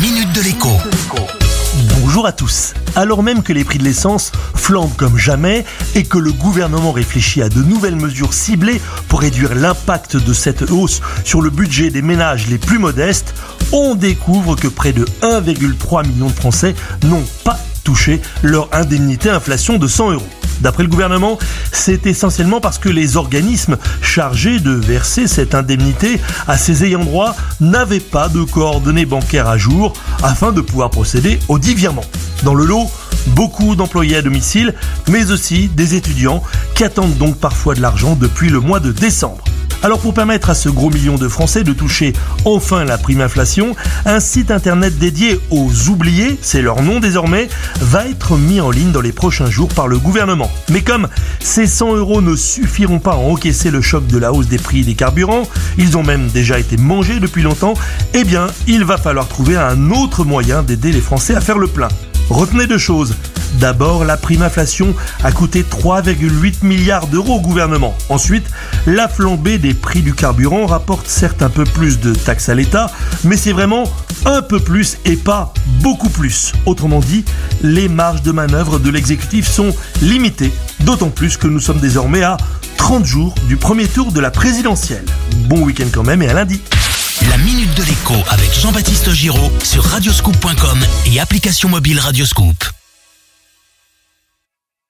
minute de l'écho. Bonjour à tous. Alors même que les prix de l'essence flambent comme jamais et que le gouvernement réfléchit à de nouvelles mesures ciblées pour réduire l'impact de cette hausse sur le budget des ménages les plus modestes, on découvre que près de 1,3 million de Français n'ont pas touché leur indemnité inflation de 100 euros. D'après le gouvernement, c'est essentiellement parce que les organismes chargés de verser cette indemnité à ses ayants droit n'avaient pas de coordonnées bancaires à jour afin de pouvoir procéder au dit virement. Dans le lot, beaucoup d'employés à domicile, mais aussi des étudiants qui attendent donc parfois de l'argent depuis le mois de décembre. Alors pour permettre à ce gros million de Français de toucher enfin la prime inflation, un site internet dédié aux oubliés, c'est leur nom désormais, va être mis en ligne dans les prochains jours par le gouvernement. Mais comme ces 100 euros ne suffiront pas à encaisser le choc de la hausse des prix des carburants, ils ont même déjà été mangés depuis longtemps, eh bien il va falloir trouver un autre moyen d'aider les Français à faire le plein. Retenez deux choses. D'abord, la prime inflation a coûté 3,8 milliards d'euros au gouvernement. Ensuite, la flambée des prix du carburant rapporte certes un peu plus de taxes à l'État, mais c'est vraiment un peu plus et pas beaucoup plus. Autrement dit, les marges de manœuvre de l'exécutif sont limitées, d'autant plus que nous sommes désormais à 30 jours du premier tour de la présidentielle. Bon week-end quand même et à lundi. La minute de l'écho avec Jean-Baptiste Giraud sur radioscoop.com et application mobile Radioscoop.